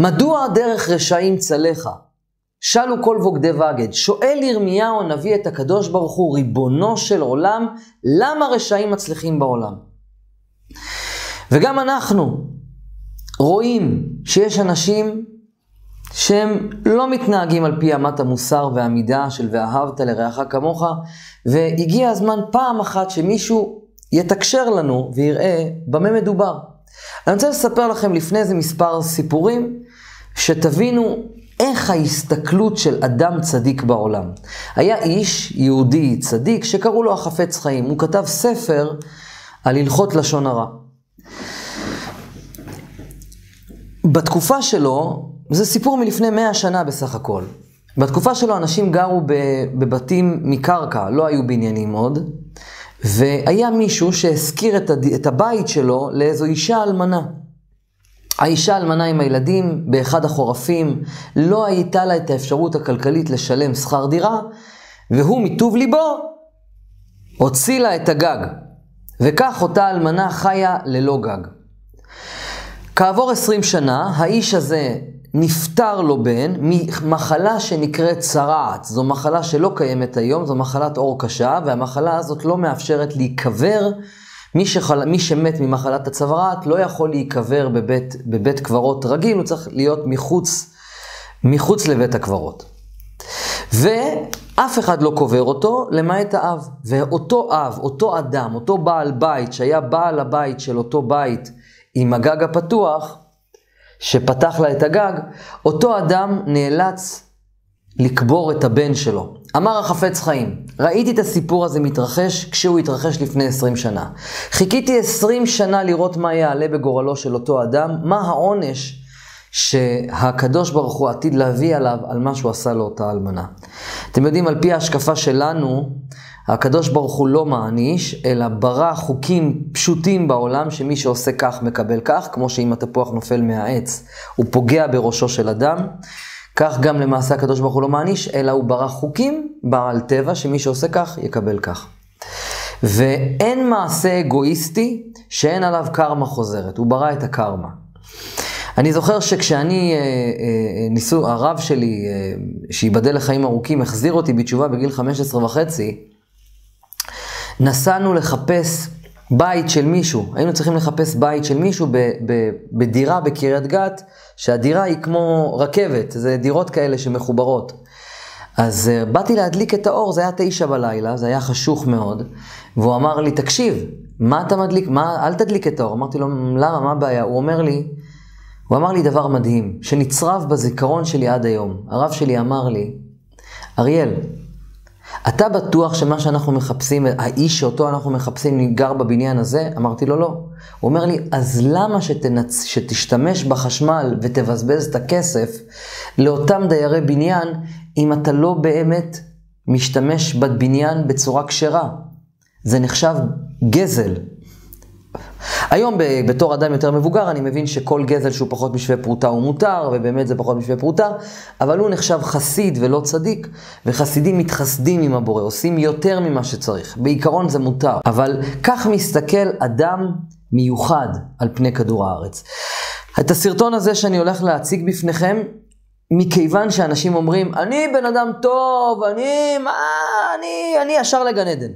מדוע דרך רשעים צלחה? שלו כל בוגדי בגד. שואל ירמיהו הנביא את הקדוש ברוך הוא, ריבונו של עולם, למה רשעים מצליחים בעולם? וגם אנחנו רואים שיש אנשים שהם לא מתנהגים על פי אמת המוסר והמידה של ואהבת לרעך כמוך, והגיע הזמן פעם אחת שמישהו יתקשר לנו ויראה במה מדובר. אני רוצה לספר לכם לפני איזה מספר סיפורים, שתבינו איך ההסתכלות של אדם צדיק בעולם. היה איש יהודי צדיק שקראו לו החפץ חיים, הוא כתב ספר על הלכות לשון הרע. בתקופה שלו, זה סיפור מלפני מאה שנה בסך הכל. בתקופה שלו אנשים גרו בבתים מקרקע, לא היו בניינים עוד, והיה מישהו שהשכיר את הבית שלו לאיזו אישה אלמנה. האישה אלמנה עם הילדים באחד החורפים, לא הייתה לה את האפשרות הכלכלית לשלם שכר דירה, והוא מטוב ליבו הוציא לה את הגג. וכך אותה אלמנה חיה ללא גג. כעבור עשרים שנה, האיש הזה נפטר לו בן ממחלה שנקראת צרעת. זו מחלה שלא קיימת היום, זו מחלת עור קשה, והמחלה הזאת לא מאפשרת להיקבר. מי, שחל... מי שמת ממחלת הצווארעת לא יכול להיקבר בבית, בבית קברות רגיל, הוא צריך להיות מחוץ, מחוץ לבית הקברות. ואף אחד לא קובר אותו, למעט האב. ואותו אב, אותו אדם, אותו בעל בית, שהיה בעל הבית של אותו בית עם הגג הפתוח, שפתח לה את הגג, אותו אדם נאלץ לקבור את הבן שלו. אמר החפץ חיים, ראיתי את הסיפור הזה מתרחש כשהוא התרחש לפני 20 שנה. חיכיתי 20 שנה לראות מה יעלה בגורלו של אותו אדם, מה העונש שהקדוש ברוך הוא עתיד להביא עליו על מה שהוא עשה לאותה אלמנה. אתם יודעים, על פי ההשקפה שלנו, הקדוש ברוך הוא לא מעניש, אלא ברא חוקים פשוטים בעולם, שמי שעושה כך מקבל כך, כמו שאם התפוח נופל מהעץ, הוא פוגע בראשו של אדם. כך גם למעשה הקדוש ברוך הוא לא מעניש, אלא הוא ברא חוקים בעל טבע, שמי שעושה כך, יקבל כך. ואין מעשה אגואיסטי שאין עליו קרמה חוזרת, הוא ברא את הקרמה. אני זוכר שכשאני, אה, אה, ניסו, הרב שלי, אה, שייבדל לחיים ארוכים, החזיר אותי בתשובה בגיל 15 וחצי, נסענו לחפש בית של מישהו, היינו צריכים לחפש בית של מישהו ב, ב, בדירה בקריית גת, שהדירה היא כמו רכבת, זה דירות כאלה שמחוברות. אז uh, באתי להדליק את האור, זה היה תשע בלילה, זה היה חשוך מאוד, והוא אמר לי, תקשיב, מה אתה מדליק, מה, אל תדליק את האור. אמרתי לו, למה, מה הבעיה? הוא אומר לי, הוא אמר לי דבר מדהים, שנצרב בזיכרון שלי עד היום. הרב שלי אמר לי, אריאל, אתה בטוח שמה שאנחנו מחפשים, האיש שאותו אנחנו מחפשים גר בבניין הזה? אמרתי לו לא. הוא אומר לי, אז למה שתנצ... שתשתמש בחשמל ותבזבז את הכסף לאותם דיירי בניין, אם אתה לא באמת משתמש בבניין בצורה כשרה? זה נחשב גזל. היום בתור אדם יותר מבוגר, אני מבין שכל גזל שהוא פחות משווה פרוטה הוא מותר, ובאמת זה פחות משווה פרוטה, אבל הוא נחשב חסיד ולא צדיק, וחסידים מתחסדים עם הבורא, עושים יותר ממה שצריך. בעיקרון זה מותר, אבל כך מסתכל אדם מיוחד על פני כדור הארץ. את הסרטון הזה שאני הולך להציג בפניכם, מכיוון שאנשים אומרים, אני בן אדם טוב, אני, מה, אני, אני ישר לגן עדן.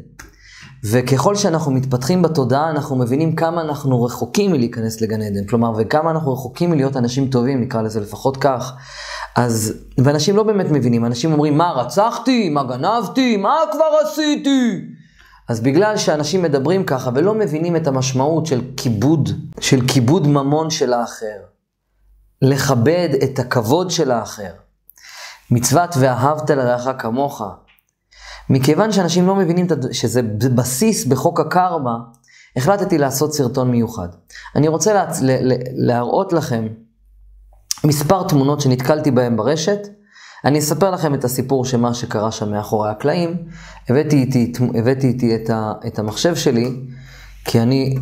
וככל שאנחנו מתפתחים בתודעה, אנחנו מבינים כמה אנחנו רחוקים מלהיכנס לגן עדן. כלומר, וכמה אנחנו רחוקים מלהיות אנשים טובים, נקרא לזה לפחות כך. אז, ואנשים לא באמת מבינים, אנשים אומרים, מה רצחתי? מה גנבתי? מה כבר עשיתי? אז בגלל שאנשים מדברים ככה ולא מבינים את המשמעות של כיבוד, של כיבוד ממון של האחר, לכבד את הכבוד של האחר, מצוות ואהבת לרעך כמוך, מכיוון שאנשים לא מבינים שזה בסיס בחוק הקרמה, החלטתי לעשות סרטון מיוחד. אני רוצה לה, לה, להראות לכם מספר תמונות שנתקלתי בהן ברשת. אני אספר לכם את הסיפור של מה שקרה שם מאחורי הקלעים. הבאתי איתי, הבאתי איתי את, ה, את המחשב שלי, כי אני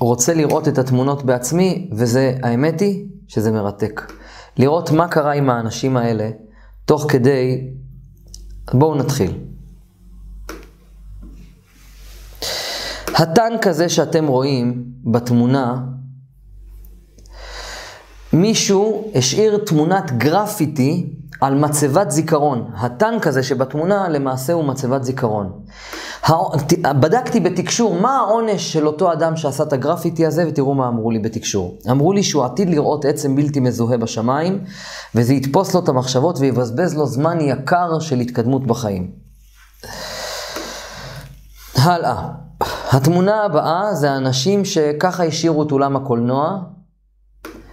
רוצה לראות את התמונות בעצמי, וזה, האמת היא, שזה מרתק. לראות מה קרה עם האנשים האלה, תוך כדי... בואו נתחיל. הטנק הזה שאתם רואים בתמונה, מישהו השאיר תמונת גרפיטי על מצבת זיכרון. הטנק הזה שבתמונה למעשה הוא מצבת זיכרון. בדקתי בתקשור מה העונש של אותו אדם שעשה את הגרפיטי הזה, ותראו מה אמרו לי בתקשור. אמרו לי שהוא עתיד לראות עצם בלתי מזוהה בשמיים, וזה יתפוס לו את המחשבות ויבזבז לו זמן יקר של התקדמות בחיים. הלאה. התמונה הבאה זה האנשים שככה השאירו את אולם הקולנוע.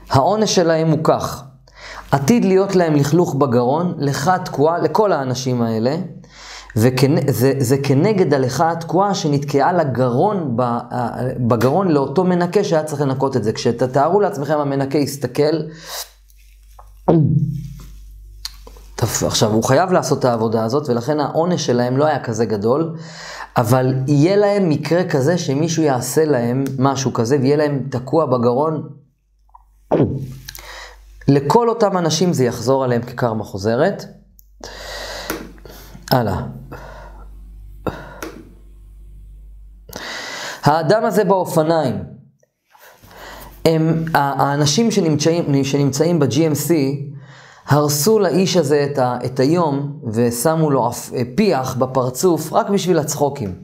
העונש שלהם הוא כך. עתיד להיות להם לכלוך בגרון, לך תקועה, לכל האנשים האלה, וזה כנגד הלכה התקועה שנתקעה לגרון, בגרון לאותו מנקה שהיה צריך לנקות את זה. כשתתארו לעצמכם, המנקה יסתכל, עכשיו, הוא חייב לעשות את העבודה הזאת, ולכן העונש שלהם לא היה כזה גדול, אבל יהיה להם מקרה כזה שמישהו יעשה להם משהו כזה, ויהיה להם תקוע בגרון. לכל אותם אנשים זה יחזור עליהם כקרמה חוזרת. הלאה. האדם הזה באופניים, הם, האנשים שנמצאים, שנמצאים ב-GMC, הרסו לאיש הזה את, ה, את היום ושמו לו פיח בפרצוף רק בשביל הצחוקים.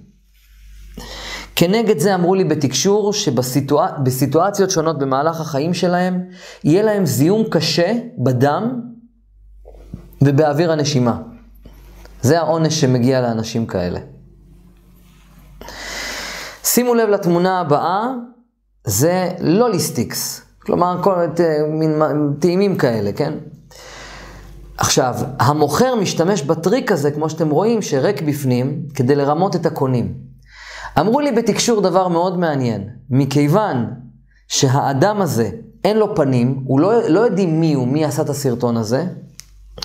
כנגד זה אמרו לי בתקשור שבסיטואציות שונות במהלך החיים שלהם, יהיה להם זיהום קשה בדם ובאוויר הנשימה. זה העונש שמגיע לאנשים כאלה. שימו לב לתמונה הבאה, זה לוליסטיקס, כלומר כל מין טעימים כאלה, כן? עכשיו, המוכר משתמש בטריק הזה, כמו שאתם רואים, שריק בפנים, כדי לרמות את הקונים. אמרו לי בתקשור דבר מאוד מעניין, מכיוון שהאדם הזה, אין לו פנים, הוא לא, לא יודעים מי הוא, מי עשה את הסרטון הזה,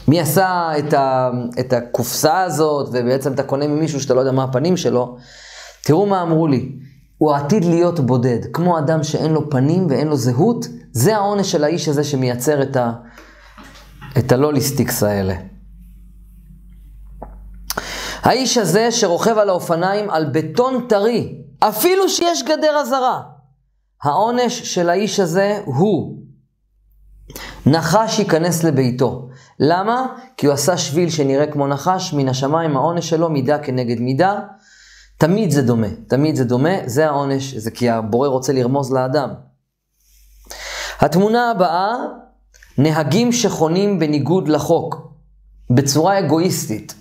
מי עשה את, ה, את הקופסה הזאת, ובעצם אתה קונה ממישהו שאתה לא יודע מה הפנים שלו, תראו מה אמרו לי, הוא עתיד להיות בודד, כמו אדם שאין לו פנים ואין לו זהות, זה העונש של האיש הזה שמייצר את, ה, את הלוליסטיקס האלה. האיש הזה שרוכב על האופניים על בטון טרי, אפילו שיש גדר אזהרה. העונש של האיש הזה הוא נחש ייכנס לביתו. למה? כי הוא עשה שביל שנראה כמו נחש, מן השמיים העונש שלו מידה כנגד מידה. תמיד זה דומה, תמיד זה דומה, זה העונש, זה כי הבורא רוצה לרמוז לאדם. התמונה הבאה נהגים שחונים בניגוד לחוק, בצורה אגואיסטית.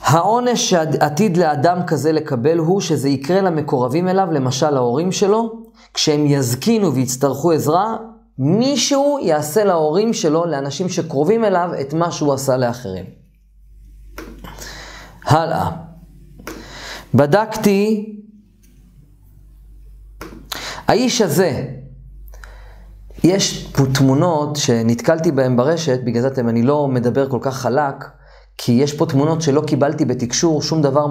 העונש שעתיד לאדם כזה לקבל הוא שזה יקרה למקורבים אליו, למשל להורים שלו, כשהם יזקינו ויצטרכו עזרה, מישהו יעשה להורים שלו, לאנשים שקרובים אליו, את מה שהוא עשה לאחרים. הלאה. בדקתי, האיש הזה, יש פה תמונות שנתקלתי בהן ברשת, בגלל זה אני לא מדבר כל כך חלק, כי יש פה תמונות שלא קיבלתי בתקשור שום דבר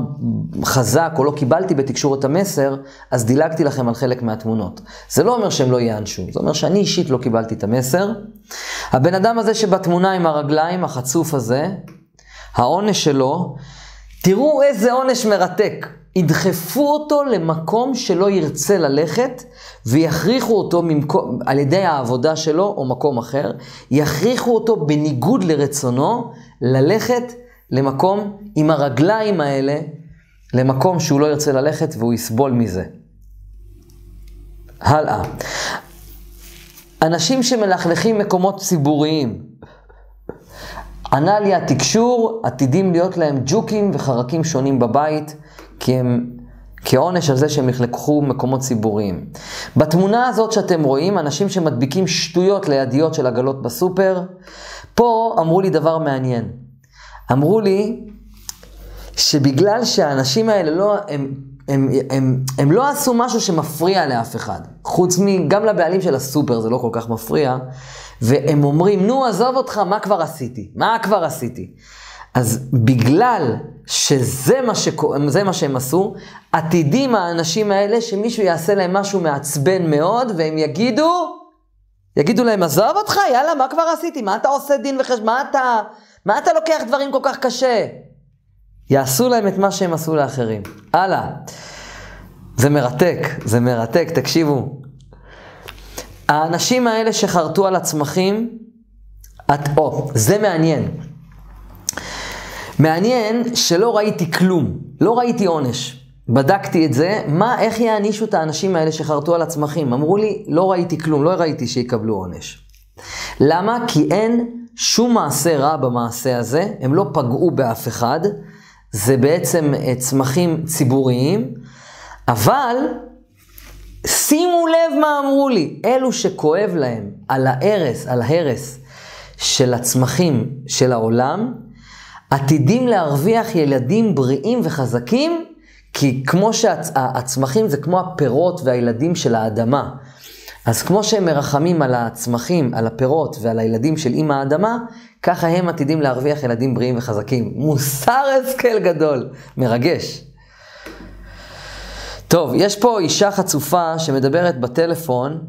חזק, או לא קיבלתי בתקשור את המסר, אז דילגתי לכם על חלק מהתמונות. זה לא אומר שהם לא יענשו, זה אומר שאני אישית לא קיבלתי את המסר. הבן אדם הזה שבתמונה עם הרגליים, החצוף הזה, העונש שלו, תראו איזה עונש מרתק. ידחפו אותו למקום שלא ירצה ללכת, ויכריחו אותו ממקום, על ידי העבודה שלו או מקום אחר, יכריחו אותו בניגוד לרצונו ללכת למקום עם הרגליים האלה, למקום שהוא לא ירצה ללכת והוא יסבול מזה. הלאה. אנשים שמלכלכים מקומות ציבוריים, ענה לי התקשור, עתידים להיות להם ג'וקים וחרקים שונים בבית, כי הם כעונש על זה שהם יחלקו מקומות ציבוריים. בתמונה הזאת שאתם רואים, אנשים שמדביקים שטויות לידיות של עגלות בסופר, פה אמרו לי דבר מעניין. אמרו לי שבגלל שהאנשים האלה לא, הם, הם, הם, הם לא עשו משהו שמפריע לאף אחד. חוץ מ... גם לבעלים של הסופר זה לא כל כך מפריע. והם אומרים, נו, עזוב אותך, מה כבר עשיתי? מה כבר עשיתי? אז בגלל שזה מה, שכו, מה שהם עשו, עתידים האנשים האלה שמישהו יעשה להם משהו מעצבן מאוד, והם יגידו, יגידו להם, עזוב אותך, יאללה, מה כבר עשיתי? מה אתה עושה דין וחשבון? מה אתה, מה אתה לוקח דברים כל כך קשה? יעשו להם את מה שהם עשו לאחרים. הלאה. זה מרתק, זה מרתק, תקשיבו. האנשים האלה שחרטו על הצמחים, את, או, זה מעניין. מעניין שלא ראיתי כלום, לא ראיתי עונש. בדקתי את זה, מה, איך יענישו את האנשים האלה שחרטו על הצמחים? אמרו לי, לא ראיתי כלום, לא ראיתי שיקבלו עונש. למה? כי אין שום מעשה רע במעשה הזה, הם לא פגעו באף אחד, זה בעצם אה, צמחים ציבוריים, אבל שימו לב מה אמרו לי, אלו שכואב להם על ההרס, על ההרס של הצמחים של העולם, עתידים להרוויח ילדים בריאים וחזקים, כי כמו שהצמחים זה כמו הפירות והילדים של האדמה. אז כמו שהם מרחמים על הצמחים, על הפירות ועל הילדים של אימא האדמה, ככה הם עתידים להרוויח ילדים בריאים וחזקים. מוסר השכל גדול, מרגש. טוב, יש פה אישה חצופה שמדברת בטלפון.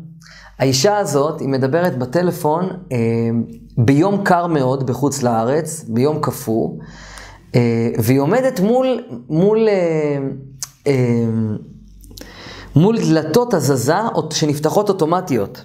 האישה הזאת, היא מדברת בטלפון אה, ביום קר מאוד בחוץ לארץ, ביום קפוא, אה, והיא עומדת מול, מול, אה, אה, מול דלתות הזזה שנפתחות אוטומטיות.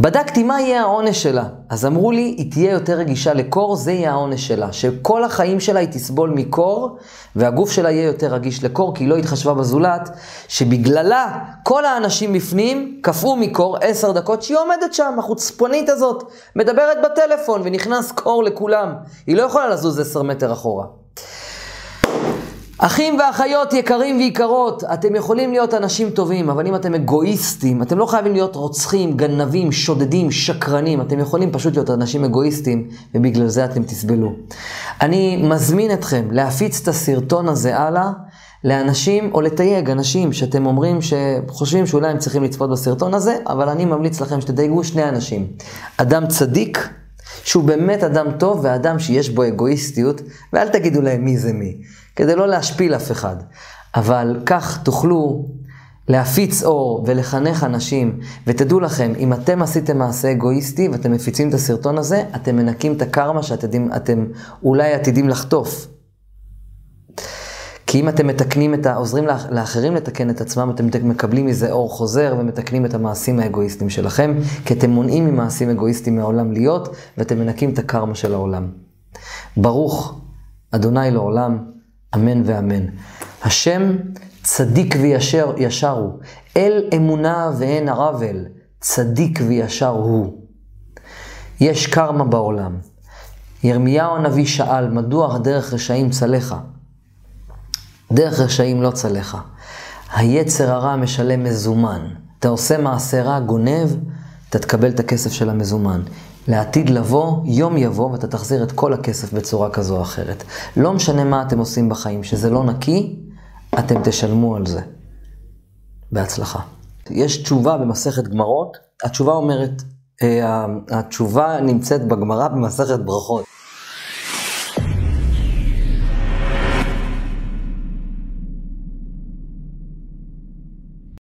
בדקתי מה יהיה העונש שלה. אז אמרו לי, היא תהיה יותר רגישה לקור, זה יהיה העונש שלה. שכל החיים שלה היא תסבול מקור, והגוף שלה יהיה יותר רגיש לקור, כי היא לא התחשבה בזולת, שבגללה כל האנשים בפנים קפאו מקור עשר דקות שהיא עומדת שם, החוצפונית הזאת, מדברת בטלפון ונכנס קור לכולם. היא לא יכולה לזוז עשר מטר אחורה. אחים ואחיות יקרים ויקרות, אתם יכולים להיות אנשים טובים, אבל אם אתם אגואיסטים, אתם לא חייבים להיות רוצחים, גנבים, שודדים, שקרנים, אתם יכולים פשוט להיות אנשים אגואיסטים, ובגלל זה אתם תסבלו. אני מזמין אתכם להפיץ את הסרטון הזה הלאה לאנשים, או לתייג אנשים שאתם אומרים שחושבים שאולי הם צריכים לצפות בסרטון הזה, אבל אני ממליץ לכם שתדייגו שני אנשים. אדם צדיק, שהוא באמת אדם טוב, ואדם שיש בו אגואיסטיות, ואל תגידו להם מי זה מי. כדי לא להשפיל אף אחד. אבל כך תוכלו להפיץ אור ולחנך אנשים, ותדעו לכם, אם אתם עשיתם מעשה אגואיסטי ואתם מפיצים את הסרטון הזה, אתם מנקים את הקרמה שאתם אתם אולי עתידים לחטוף. כי אם אתם מתקנים את ה... עוזרים לאחרים לתקן את עצמם, אתם מקבלים מזה אור חוזר ומתקנים את המעשים האגואיסטיים שלכם, כי אתם מונעים ממעשים אגואיסטיים מהעולם להיות, ואתם מנקים את הקרמה של העולם. ברוך אדוני לעולם, אמן ואמן. השם צדיק וישר ישר הוא, אל אמונה ואין ערבל, צדיק וישר הוא. יש קרמה בעולם. ירמיהו הנביא שאל, מדוע דרך רשעים צלחה? דרך רשעים לא צלחה. היצר הרע משלם מזומן. אתה עושה מעשה רע, גונב, אתה תקבל את הכסף של המזומן. לעתיד לבוא, יום יבוא ואתה תחזיר את כל הכסף בצורה כזו או אחרת. לא משנה מה אתם עושים בחיים, שזה לא נקי, אתם תשלמו על זה. בהצלחה. יש תשובה במסכת גמרות, התשובה אומרת, אה, התשובה נמצאת בגמרא במסכת ברכות.